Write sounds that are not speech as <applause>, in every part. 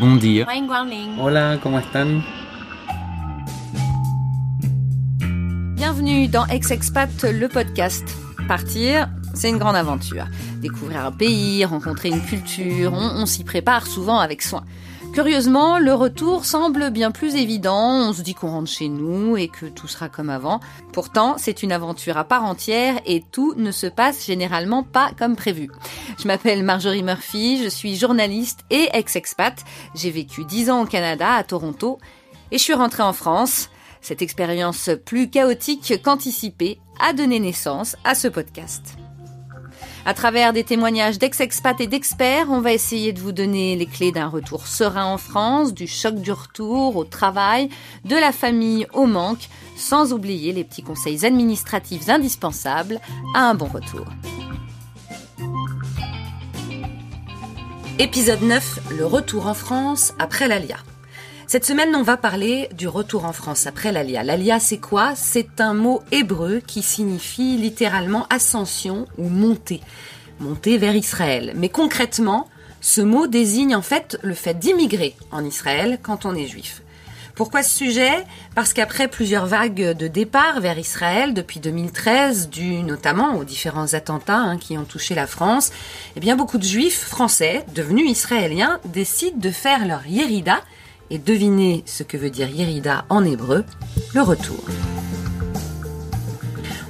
Bon dia. Hola, ¿cómo están? Bienvenue dans Ex-Expat, le podcast. Partir, c'est une grande aventure. Découvrir un pays, rencontrer une culture, on, on s'y prépare souvent avec soin. Curieusement, le retour semble bien plus évident, on se dit qu'on rentre chez nous et que tout sera comme avant. Pourtant, c'est une aventure à part entière et tout ne se passe généralement pas comme prévu. Je m'appelle Marjorie Murphy, je suis journaliste et ex-expat. J'ai vécu 10 ans au Canada, à Toronto, et je suis rentrée en France. Cette expérience plus chaotique qu'anticipée a donné naissance à ce podcast. À travers des témoignages d'ex-expats et d'experts, on va essayer de vous donner les clés d'un retour serein en France, du choc du retour au travail, de la famille au manque, sans oublier les petits conseils administratifs indispensables à un bon retour. Épisode 9, le retour en France après l'ALIA. Cette semaine, on va parler du retour en France après l'Alia. L'Alia, c'est quoi? C'est un mot hébreu qui signifie littéralement ascension ou montée. Montée vers Israël. Mais concrètement, ce mot désigne en fait le fait d'immigrer en Israël quand on est juif. Pourquoi ce sujet? Parce qu'après plusieurs vagues de départ vers Israël depuis 2013, dû notamment aux différents attentats hein, qui ont touché la France, eh bien beaucoup de juifs français devenus israéliens décident de faire leur yérida, et devinez ce que veut dire Yerida en hébreu, le retour.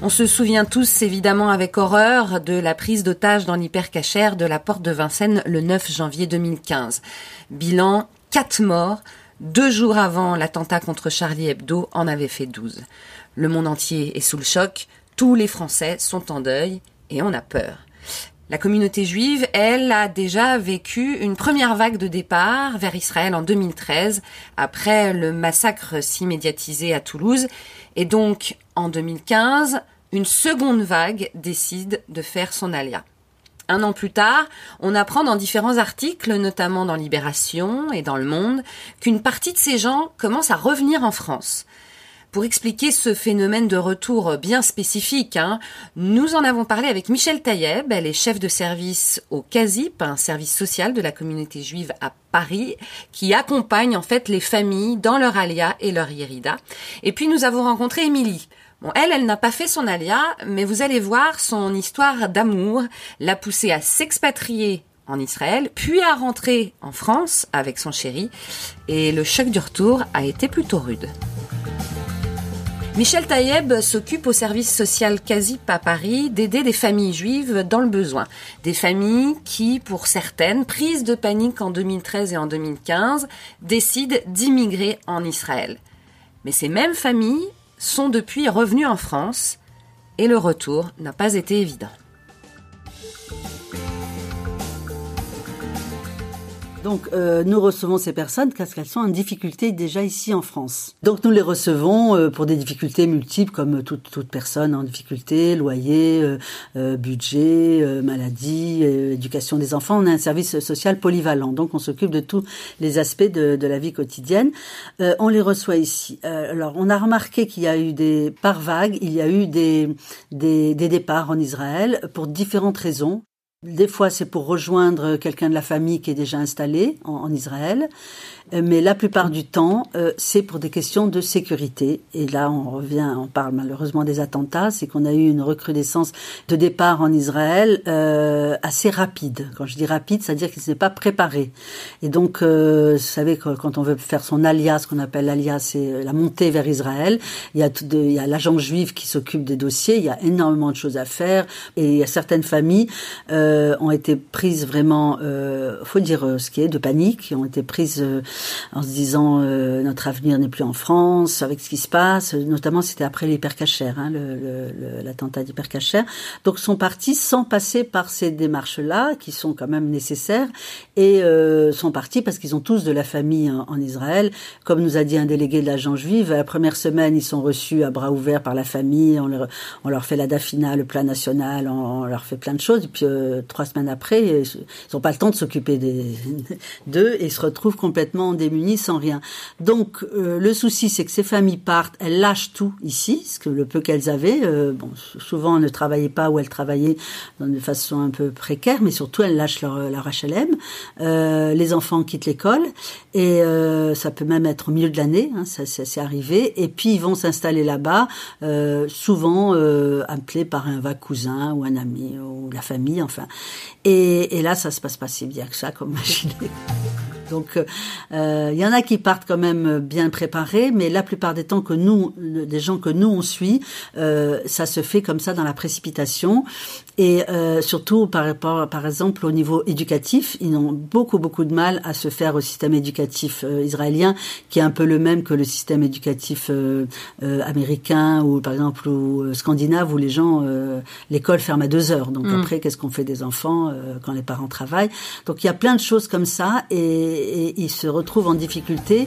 On se souvient tous évidemment avec horreur de la prise d'otage dans l'hypercachère de la porte de Vincennes le 9 janvier 2015. Bilan 4 morts, deux jours avant l'attentat contre Charlie Hebdo en avait fait 12. Le monde entier est sous le choc, tous les Français sont en deuil et on a peur. La communauté juive, elle, a déjà vécu une première vague de départ vers Israël en 2013, après le massacre si médiatisé à Toulouse. Et donc, en 2015, une seconde vague décide de faire son alia. Un an plus tard, on apprend dans différents articles, notamment dans Libération et dans Le Monde, qu'une partie de ces gens commence à revenir en France. Pour expliquer ce phénomène de retour bien spécifique, hein, nous en avons parlé avec Michel Taïeb, elle est chef de service au CASIP, un service social de la communauté juive à Paris, qui accompagne en fait les familles dans leur alia et leur yérida. Et puis nous avons rencontré Émilie. Bon, elle, elle n'a pas fait son alia, mais vous allez voir son histoire d'amour l'a poussée à s'expatrier en Israël, puis à rentrer en France avec son chéri, et le choc du retour a été plutôt rude. Michel Taïeb s'occupe au service social CASIP à Paris d'aider des familles juives dans le besoin. Des familles qui, pour certaines, prises de panique en 2013 et en 2015, décident d'immigrer en Israël. Mais ces mêmes familles sont depuis revenues en France et le retour n'a pas été évident. Donc euh, nous recevons ces personnes parce qu'elles sont en difficulté déjà ici en France. Donc nous les recevons euh, pour des difficultés multiples comme toute, toute personne en difficulté, loyer, euh, euh budget, euh, maladie, éducation des enfants. On a un service social polyvalent, donc on s'occupe de tous les aspects de, de la vie quotidienne. on les reçoit ici. alors on a remarqué qu'il y a eu des par vague, il y a eu des, des, des départs en Israël pour différentes raisons. Des fois, c'est pour rejoindre quelqu'un de la famille qui est déjà installé en, Israël. Euh, mais la plupart du temps, euh, c'est pour des questions de sécurité. Et là, on revient, on parle malheureusement des attentats, c'est qu'on a eu une recrudescence de départ en Israël euh, assez rapide. Quand je dis rapide, c'est-à-dire qu'il ne pas préparé. Et donc, euh, vous savez, quand on veut faire son alias, ce qu'on appelle l'alias, c'est la montée vers Israël, il y a, a l'agent juif qui s'occupe des dossiers, il y a énormément de choses à faire. Et il y a certaines familles euh, ont été prises vraiment, euh, faut dire ce qui est, de panique, qui ont été prises en se disant euh, notre avenir n'est plus en France avec ce qui se passe. Notamment, c'était après l'hypercachère, hein, l'attentat d'hypercachère. Donc, sont partis sans passer par ces démarches-là, qui sont quand même nécessaires, et euh, sont partis parce qu'ils ont tous de la famille en, Israël. Comme nous a dit un délégué de l'agent juive, la première semaine, ils sont reçus à bras ouverts par la famille. On leur, on leur fait la dafina, le plan national, on, leur fait plein de choses. Puis, euh, trois semaines après, ils n'ont pas le temps de s'occuper <laughs> d'eux et se retrouvent complètement démunis sans rien. Donc le souci, c'est que ces familles partent, elles lâchent tout ici, ce que le peu qu'elles avaient. bon, souvent elles ne travaillaient pas ou elles travaillaient de façon un peu précaire, mais surtout elles lâchent leur, leur HLM. les enfants quittent l'école et ça peut même être au milieu de l'année, hein, ça, ça c'est arrivé. Et puis ils vont s'installer là-bas, euh, souvent euh, appelés par un va cousin ou un ami ou la famille, enfin. Et, là, ça se passe pas si bien que ça, comme <laughs> imaginé. Donc, il euh, y en a qui partent quand même bien préparés, mais la plupart des temps que nous, des gens que nous on suit, euh, ça se fait comme ça dans la précipitation. Et euh, surtout, par rapport, par exemple, au niveau éducatif, ils ont beaucoup beaucoup de mal à se faire au système éducatif euh, israélien, qui est un peu le même que le système éducatif euh, euh, américain ou par exemple ou scandinave, où les gens, l'école ferme à deux heures. Donc mm. après, qu'est-ce qu'on fait des enfants quand les parents travaillent? Donc il y a plein de choses comme ça, et et, ils se retrouvent en difficulté.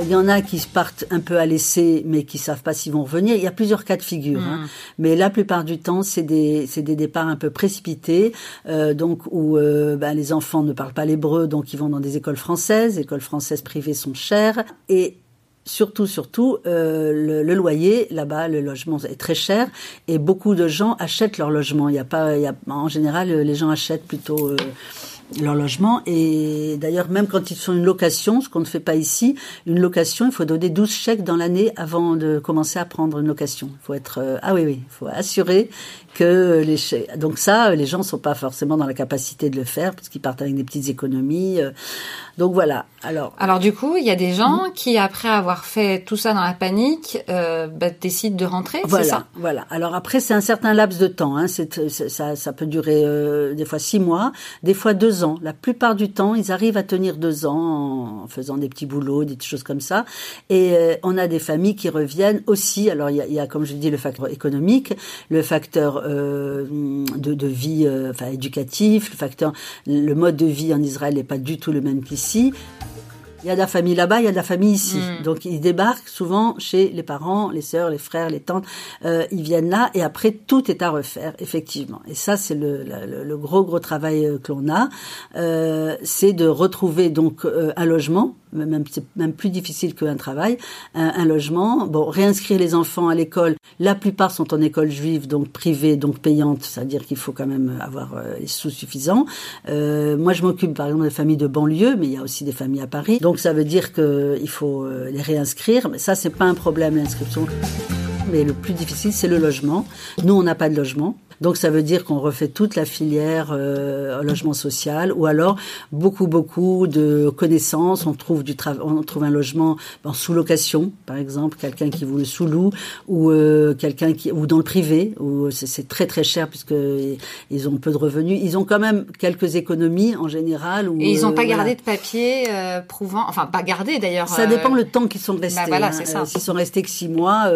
Il y en a qui partent un peu à l'essai, mais qui savent pas s'ils vont revenir. Il y a plusieurs cas de figure, hein. mm. mais la plupart du temps, c'est des c'est des départs un peu précipités, euh, donc où euh, ben, les enfants ne parlent pas l'hébreu, donc ils vont dans des écoles françaises. Les écoles françaises privées sont chères et surtout, surtout, euh, le, le, loyer là-bas, le logement est très cher et beaucoup de gens achètent leur logement. Il y a pas, il y a, en général, les gens achètent plutôt. Euh, leur logement. Et d'ailleurs, même quand ils font une location, ce qu'on ne fait pas ici, une location, il faut donner 12 chèques dans l'année avant de commencer à prendre une location. Il faut être, euh, ah oui, oui, il faut assurer que les. Donc ça, les gens sont pas forcément dans la capacité de le faire parce qu'ils partent avec des petites économies. Euh. Donc voilà. Alors. Alors du coup, il y a des gens mhm. qui, après avoir fait tout ça dans la panique, euh, bah, décident de rentrer. Voilà. Ça? voilà. Alors après, c'est un certain laps de temps. Hein. C'est, ça, ça peut durer euh, des fois six mois, des fois deux ans. La plupart du temps, ils arrivent à tenir deux ans en faisant des petits boulots, des choses comme ça. Et euh, on a des familles qui reviennent aussi. Alors il y a, il y a comme je dis, le facteur économique, le facteur euh, de, de, vie, euh, enfin éducatif, le facteur, le mode de vie en Israël n'est pas du tout le même qu'ici il y a de la famille là-bas, il y a de la famille ici. Mm. Donc ils débarquent souvent chez les parents, les sœurs, les frères, les tantes. Euh, ils viennent là et après tout est à refaire, effectivement. Et ça c'est le, le, gros gros travail euh, que l'on a, euh, c'est de retrouver donc euh, un logement même c'est même plus difficile qu'un travail, un, logement. Bon, réinscrire les enfants à l'école. La plupart sont en école juive, donc privée, donc payante, c'est-à-dire qu'il faut quand même avoir euh, les sous suffisants. Euh, moi, je m'occupe par exemple des familles de banlieue, mais il y a aussi des familles à Paris. Donc ça veut dire qu'il faut euh, les réinscrire. Mais ça, c'est pas un problème l'inscription. Mais le plus difficile, c'est le logement. Nous, on n'a pas de logement. Donc ça veut dire qu'on refait toute la filière euh, logement social, ou alors beaucoup beaucoup de connaissances. On trouve du travail, on trouve un logement en sous-location, par exemple, quelqu'un qui vous le sous-loue, ou euh, quelqu'un qui ou dans le privé, où c'est très très cher puisque ils ont peu de revenus. Ils ont quand même quelques économies en général. Et ils n'ont pas euh, gardé de papier euh, prouvant, enfin pas gardé d'ailleurs. Ça dépend le temps qu'ils sont restés. Bah voilà, c'est hein. S'ils sont restés que six mois,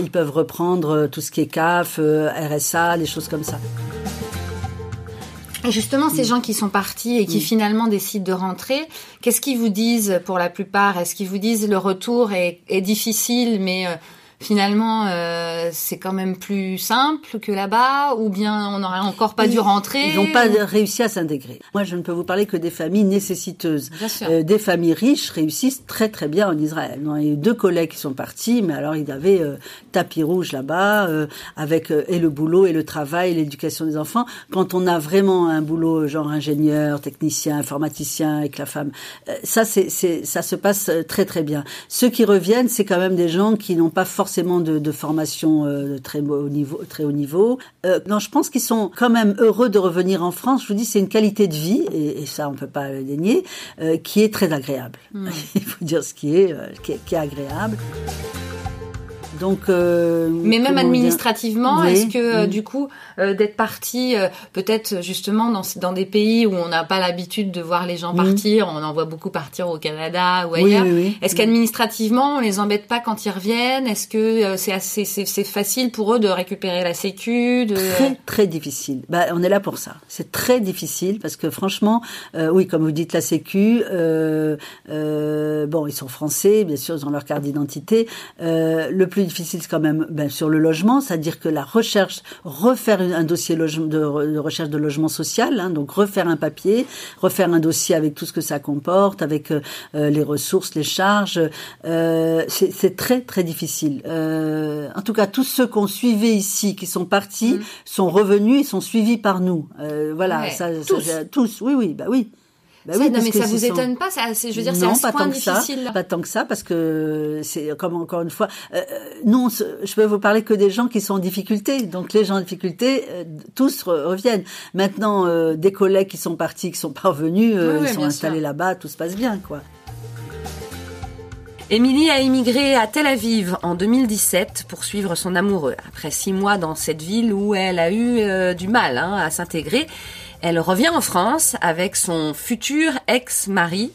ils peuvent reprendre tout ce qui est CAF, RSA, les choses comme ça. Et justement, ces gens qui sont partis et qui finalement décident de rentrer, qu'est-ce qu'ils vous disent pour la plupart? Est-ce qu'ils vous disent le retour est, est difficile, mais euh, finalement euh, c'est quand même plus simple que là-bas ou bien on n'aurait encore pas dû rentrer Ils n'ont pas réussi à s'intégrer. Moi, je ne peux vous parler que des familles nécessiteuses. Euh, des familles riches réussissent très très bien en Israël. Il y a eu deux collègues qui sont partis, mais alors ils avaient euh, tapis rouge là-bas euh, avec euh, et le boulot et le travail, l'éducation des enfants. Quand on a vraiment un boulot genre ingénieur, technicien, informaticien avec la femme, ça c'est ça se passe très très bien. Ceux qui reviennent, c'est quand même des gens qui n'ont pas forcément forcément de, de formation euh, de très haut niveau. Très haut niveau. Euh, non, je pense qu'ils sont quand même heureux de revenir en France. Je vous dis, c'est une qualité de vie, et, et ça, on peut pas le dénier, euh, qui est très agréable. Hmm. <laughs> Il faut dire ce qui est, qui est, qui est agréable. Donc, euh, mais même administrativement, est-ce que euh, du coup euh, d'être parti, peut-être justement dans, dans des pays où on n'a pas l'habitude de voir les gens partir, on en voit beaucoup partir au Canada ou ailleurs. est-ce qu'administrativement on les embête pas quand ils reviennent? Est-ce que c'est assez c'est facile pour eux de récupérer la sécu de... Très très difficile. Bah, on est là pour ça. C'est très difficile parce que franchement, oui, comme vous dites la sécu, bon, ils sont français, bien sûr, ils ont leur carte d'identité. le plus difficile quand même ben, sur le logement, c'est-à-dire que la recherche, refaire un dossier de, de, recherche de logement social, hein, donc refaire un papier, refaire un dossier avec tout ce que ça comporte, avec euh, les ressources, les charges, euh, c'est très très difficile. Euh, en tout cas, tous ceux qu'on suivait ici, qui sont partis, mm. sont revenus et sont suivis par nous. Euh, voilà, ça, tous. tous, oui, oui, bah oui. Bah oui, non, mais ça vous étonne pas ça, Je veux dire, c'est un pas tant que ça, pas tant que ça, parce que c'est comme encore une fois, euh, non, je peux vous parler que des gens qui sont en difficulté. Donc les gens en difficulté, euh, tous reviennent. Maintenant, euh, des collègues qui sont partis, qui sont parvenus, euh, ils sont installés là-bas, tout se passe bien, quoi. Émilie a émigré à Tel Aviv en 2017 pour suivre son amoureux. Après six mois dans cette ville où elle a eu du mal hein, à s'intégrer, elle revient en France avec son futur ex-mari.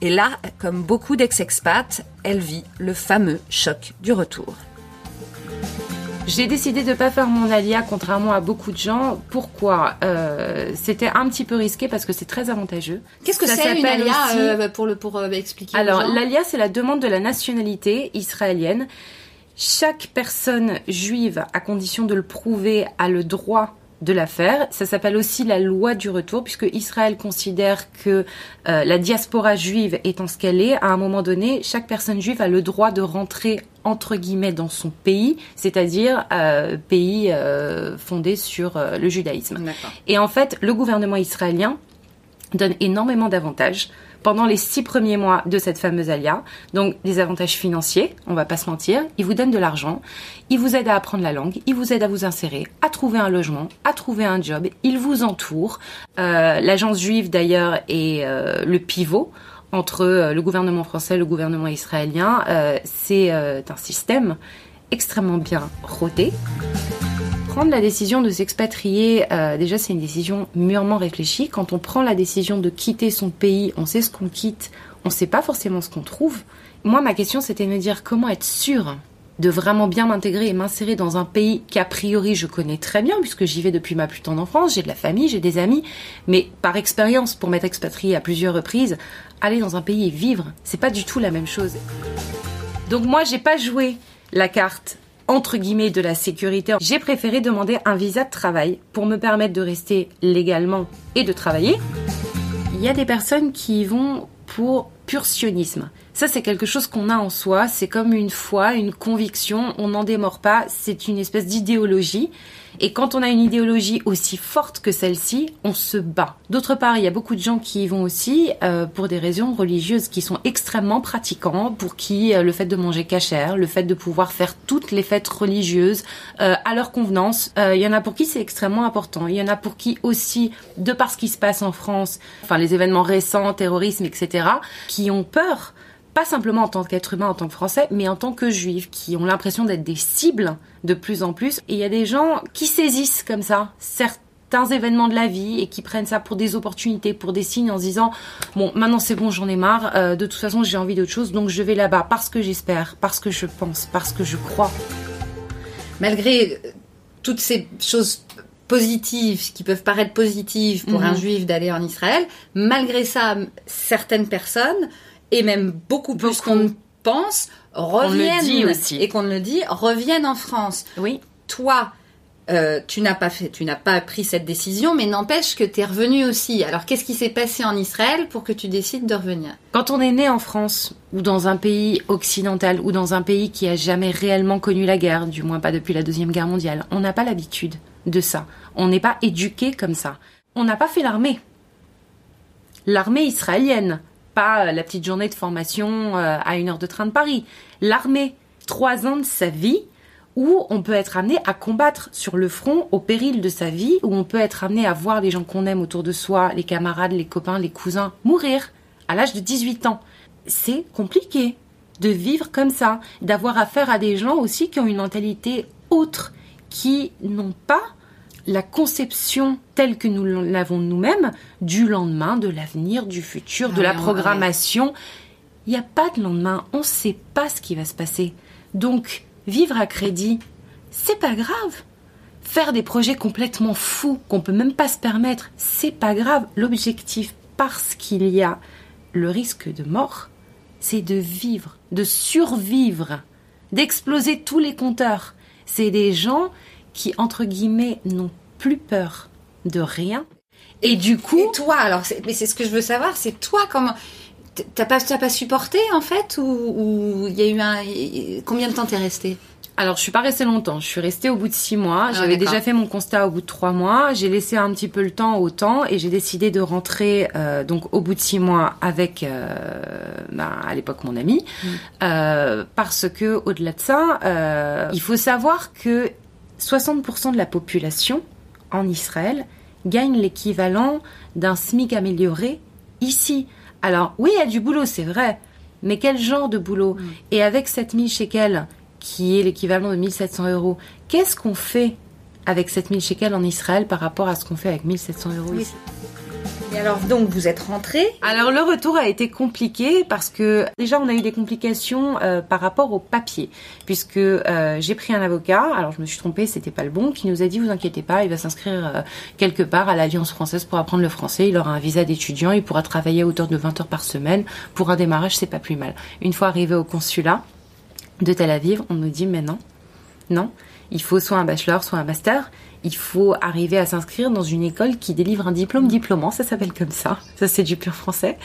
Et là, comme beaucoup d'ex-expats, elle vit le fameux choc du retour. J'ai décidé de ne pas faire mon alia, contrairement à beaucoup de gens. Pourquoi? Euh, C'était un petit peu risqué parce que c'est très avantageux. Qu'est-ce que c'est une alia euh, pour le pour euh, expliquer Alors l'alia, c'est la demande de la nationalité israélienne. Chaque personne juive, à condition de le prouver, a le droit de l'affaire. Ça s'appelle aussi la loi du retour, puisque Israël considère que euh, la diaspora juive étant ce qu'elle est, à un moment donné, chaque personne juive a le droit de rentrer entre guillemets dans son pays, c'est-à-dire euh, pays euh, fondé sur le judaïsme. Et en fait, le gouvernement israélien donne énormément d'avantages pendant les six premiers mois de cette fameuse alia. Donc des avantages financiers, on va pas se mentir. Il vous donne de l'argent, il vous aide à apprendre la langue, il vous aide à vous insérer, à trouver un logement, à trouver un job. Il vous entoure. Euh, l'agence juive d'ailleurs est euh, le pivot entre euh, le gouvernement français et le gouvernement israélien. C'est un système extrêmement bien rodé prendre la décision de s'expatrier, euh, déjà c'est une décision mûrement réfléchie. Quand on prend la décision de quitter son pays, on sait ce qu'on quitte, on ne sait pas forcément ce qu'on trouve. Moi, ma question c'était de me dire comment être sûr de vraiment bien m'intégrer et m'insérer dans un pays qu'a priori je connais très bien puisque j'y vais depuis ma plus tendre enfance, j'ai de la famille, j'ai des amis, mais par expérience pour m'être expatrié à plusieurs reprises, aller dans un pays et vivre, c'est pas du tout la même chose. Donc moi, j'ai pas joué la carte entre guillemets de la sécurité, j'ai préféré demander un visa de travail pour me permettre de rester légalement et de travailler. Il y a des personnes qui vont pour pur sionisme. Ça, c'est quelque chose qu'on a en soi. C'est comme une foi, une conviction. On n'en démord pas. C'est une espèce d'idéologie. Et quand on a une idéologie aussi forte que celle-ci, on se bat. D'autre part, il y a beaucoup de gens qui y vont aussi euh, pour des raisons religieuses qui sont extrêmement pratiquants, pour qui euh, le fait de manger cachère, le fait de pouvoir faire toutes les fêtes religieuses euh, à leur convenance, il y en a pour qui c'est extrêmement important. Il y en a pour qui aussi, de par ce qui se passe en France, enfin les événements récents, terrorisme, etc., qui ont peur pas simplement en tant qu'être humain, en tant que Français, mais en tant que Juifs, qui ont l'impression d'être des cibles de plus en plus. Et il y a des gens qui saisissent comme ça certains événements de la vie et qui prennent ça pour des opportunités, pour des signes en se disant bon maintenant c'est bon j'en ai marre, euh, de toute façon j'ai envie d'autre chose donc je vais là-bas parce que j'espère, parce que je pense, parce que je crois. Malgré euh, toutes ces choses positives qui peuvent paraître positives pour mhm. un juif d'aller en Israël, malgré ça certaines personnes et même beaucoup plus qu'on ne pense, reviennent aussi. et qu'on ne le dit, reviennent en France. Oui. Toi, euh, tu n'as pas fait, tu n'as pas pris cette décision, mais n'empêche que tu es revenu aussi. Alors qu'est-ce qui s'est passé en Israël pour que tu décides de revenir? Quand on est né en France ou dans un pays occidental ou dans un pays qui a jamais réellement connu la guerre, du moins pas depuis la deuxième guerre mondiale, on n'a pas l'habitude de ça. On n'est pas éduqué comme ça. On n'a pas fait l'armée. L'armée israélienne, pas la petite journée de formation euh, à une heure de train de Paris. L'armée, trois ans de sa vie où on peut être amené à combattre sur le front au péril de sa vie, où on peut être amené à voir les gens qu'on aime autour de soi, les camarades, les copains, les cousins, mourir à l'âge de 18 ans. C'est compliqué de vivre comme ça, d'avoir affaire à des gens aussi qui ont une mentalité autre, qui n'ont pas la conception telle que nous l'avons nous-mêmes du lendemain, de l'avenir, du futur, de la programmation. Il n'y a pas de lendemain, on ne sait pas ce qui va se passer. Donc, vivre à crédit, c'est pas grave. Faire des projets complètement fous qu'on peut même pas se permettre, c'est pas grave. L'objectif, parce qu'il y a le risque de mort, c'est de vivre, de survivre d'exploser tous les compteurs. C'est des gens qui, entre guillemets, n'ont plus peur de rien. Et du coup... Et toi, alors, mais c'est ce que je veux savoir, c'est toi comment... T'as pas, pas supporté en fait ou il y a eu un combien de temps t'es resté alors, je suis pas restée longtemps. Je suis restée au bout de six mois. Ah, J'avais déjà fait mon constat au bout de trois mois. J'ai laissé un petit peu le temps au temps et j'ai décidé de rentrer euh, donc au bout de six mois avec euh, bah, à l'époque mon ami mm. euh, parce que au-delà de ça, il faut savoir que 60% de la population en Israël gagne l'équivalent d'un SMIC amélioré ici. Alors oui, il y a du boulot, c'est vrai. Mais quel genre de boulot? Mm. Et avec 7000 shekels qui est l'équivalent de 1700 euros. Qu'est-ce qu'on fait? Avec 7000 shekels en Israël par rapport à ce qu'on fait avec 1700 euros ici. Et alors donc vous êtes rentré Alors le retour a été compliqué parce que déjà on a eu des complications euh, par rapport au papier. Puisque euh, j'ai pris un avocat, alors je me suis trompée, c'était pas le bon, qui nous a dit vous inquiétez pas, il va s'inscrire euh, quelque part à l'Alliance française pour apprendre le français, il aura un visa d'étudiant, il pourra travailler à hauteur de 20 heures par semaine, pour un démarrage c'est pas plus mal. Une fois arrivé au consulat, de Tel Aviv, on nous dit mais non, non, il faut soit un bachelor, soit un master. Il faut arriver à s'inscrire dans une école qui délivre un diplôme diplômant, ça s'appelle comme ça. Ça c'est du pur français.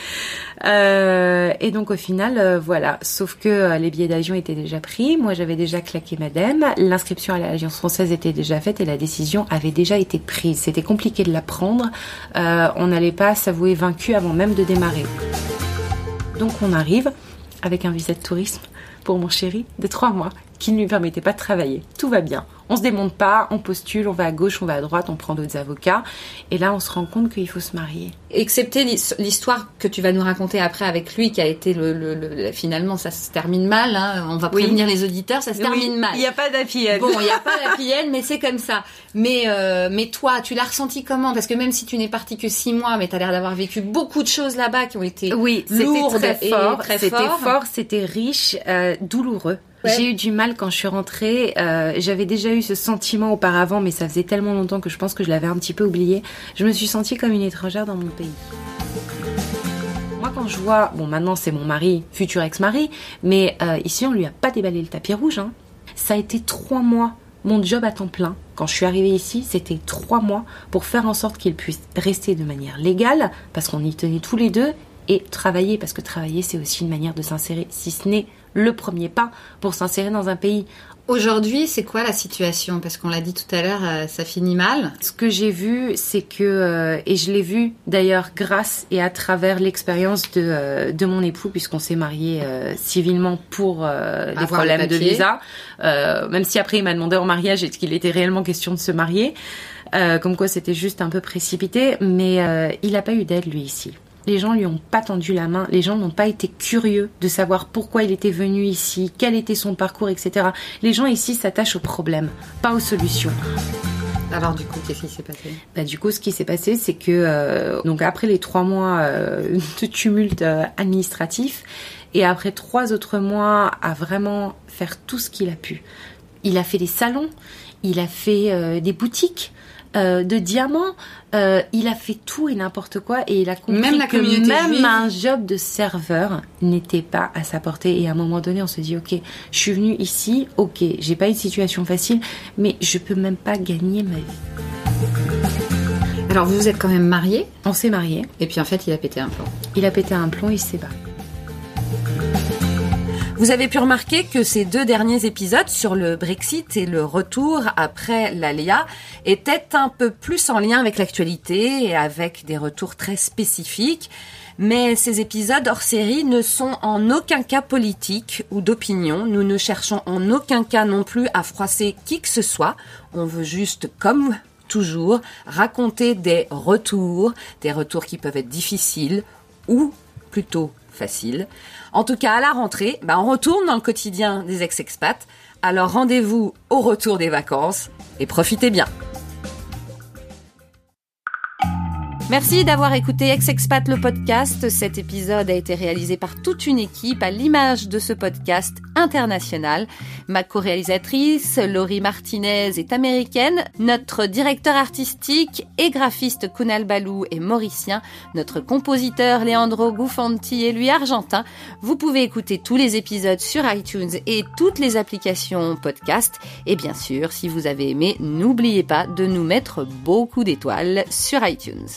Euh, et donc au final, euh, voilà. Sauf que euh, les billets d'avion étaient déjà pris. Moi j'avais déjà claqué madame. L'inscription à l'Alliance française était déjà faite et la décision avait déjà été prise. C'était compliqué de la prendre. on n'allait pas s'avouer vaincu avant même de démarrer. Donc on arrive avec un visa de tourisme pour mon chéri de trois mois qui ne lui permettait pas de travailler. Tout va bien. On se démonte pas, on postule, on va à gauche, on va à droite, on prend d'autres avocats. Et là, on se rend compte qu'il faut se marier. Excepté l'histoire que tu vas nous raconter après avec lui, qui a été le, finalement, ça se termine mal. Hein. On va prévenir les auditeurs, ça se termine mal. Il n'y a pas d'happy Bon, il n'y a pas d'happy mais c'est comme ça. Mais euh, mais toi, tu l'as ressenti comment? Parce que même si tu n'es parti que six mois, mais tu as l'air d'avoir vécu beaucoup de choses là-bas qui ont été oui, lourdes très fort, C'était fort, c'était riche, euh, douloureux. J'ai eu du mal quand je suis rentrée. Euh, J'avais déjà eu ce sentiment auparavant, mais ça faisait tellement longtemps que je pense que je l'avais un petit peu oublié. Je me suis sentie comme une étrangère dans mon pays. Moi, quand je vois, bon, maintenant c'est mon mari, futur ex-mari, mais euh, ici on lui a pas déballé le tapis rouge. Hein. Ça a été trois mois. Mon job à temps plein, quand je suis arrivée ici, c'était trois mois pour faire en sorte qu'il puisse rester de manière légale, parce qu'on y tenait tous les deux, et travailler, parce que travailler c'est aussi une manière de s'insérer, si ce n'est le premier pas pour s'insérer dans un pays. Aujourd'hui, c'est quoi la situation? Parce qu'on l'a dit tout à l'heure, euh, ça finit mal. Ce que j'ai vu, c'est que, euh, et je l'ai vu d'ailleurs grâce et à travers l'expérience de, euh, de mon époux, puisqu'on s'est marié civilement pour des problèmes de visa, même si après il m'a demandé en mariage est-ce qu'il était réellement question de se marier, comme quoi c'était juste un peu précipité, mais il n'a pas eu d'aide lui ici. Les gens lui ont pas tendu la main, les gens n'ont pas été curieux de savoir pourquoi il était venu ici, quel était son parcours, etc. Les gens ici s'attachent aux problèmes, pas aux solutions. Alors du coup, qu'est-ce qui s'est passé? Bah, Du coup, ce qui s'est passé, c'est que euh, donc après les trois mois euh, <laughs> de tumulte euh, administratif et après trois autres mois à vraiment faire tout ce qu'il a pu, il a fait des salons, il a fait des boutiques, euh, de diamants. Euh, il a fait tout et n'importe quoi et il a compris même que même un job de serveur n'était pas à sa portée. Et à un moment donné, on se dit, ok, je suis venu ici, ok, j'ai pas une situation facile, mais je peux même pas gagner ma vie. Alors vous vous êtes quand même mariés On s'est mariés. Et puis en fait, il a pété un plomb. Il a pété un plomb, il s'est barré. Vous avez pu remarquer que ces deux derniers épisodes sur le Brexit et le retour après l'ALIA étaient un peu plus en lien avec l'actualité et avec des retours très spécifiques. Mais ces épisodes hors série ne sont en aucun cas politiques ou d'opinion. Nous ne cherchons en aucun cas non plus à froisser qui que ce soit. On veut juste, comme toujours, raconter des retours, des retours qui peuvent être difficiles ou plutôt faciles. En tout cas, à la rentrée, bah, on retourne dans le quotidien des ex-expats. Alors rendez-vous au retour des vacances et profitez bien. Merci d'avoir écouté Ex-Expat le podcast. Cet épisode a été réalisé par toute une équipe à l'image de ce podcast international. Ma co-réalisatrice, Laurie Martinez, est américaine. Notre directeur artistique et graphiste Kunal Balou est mauricien. Notre compositeur Leandro Gufanti est lui argentin. Vous pouvez écouter tous les épisodes sur iTunes et toutes les applications podcast. Et bien sûr, si vous avez aimé, n'oubliez pas de nous mettre beaucoup d'étoiles sur iTunes.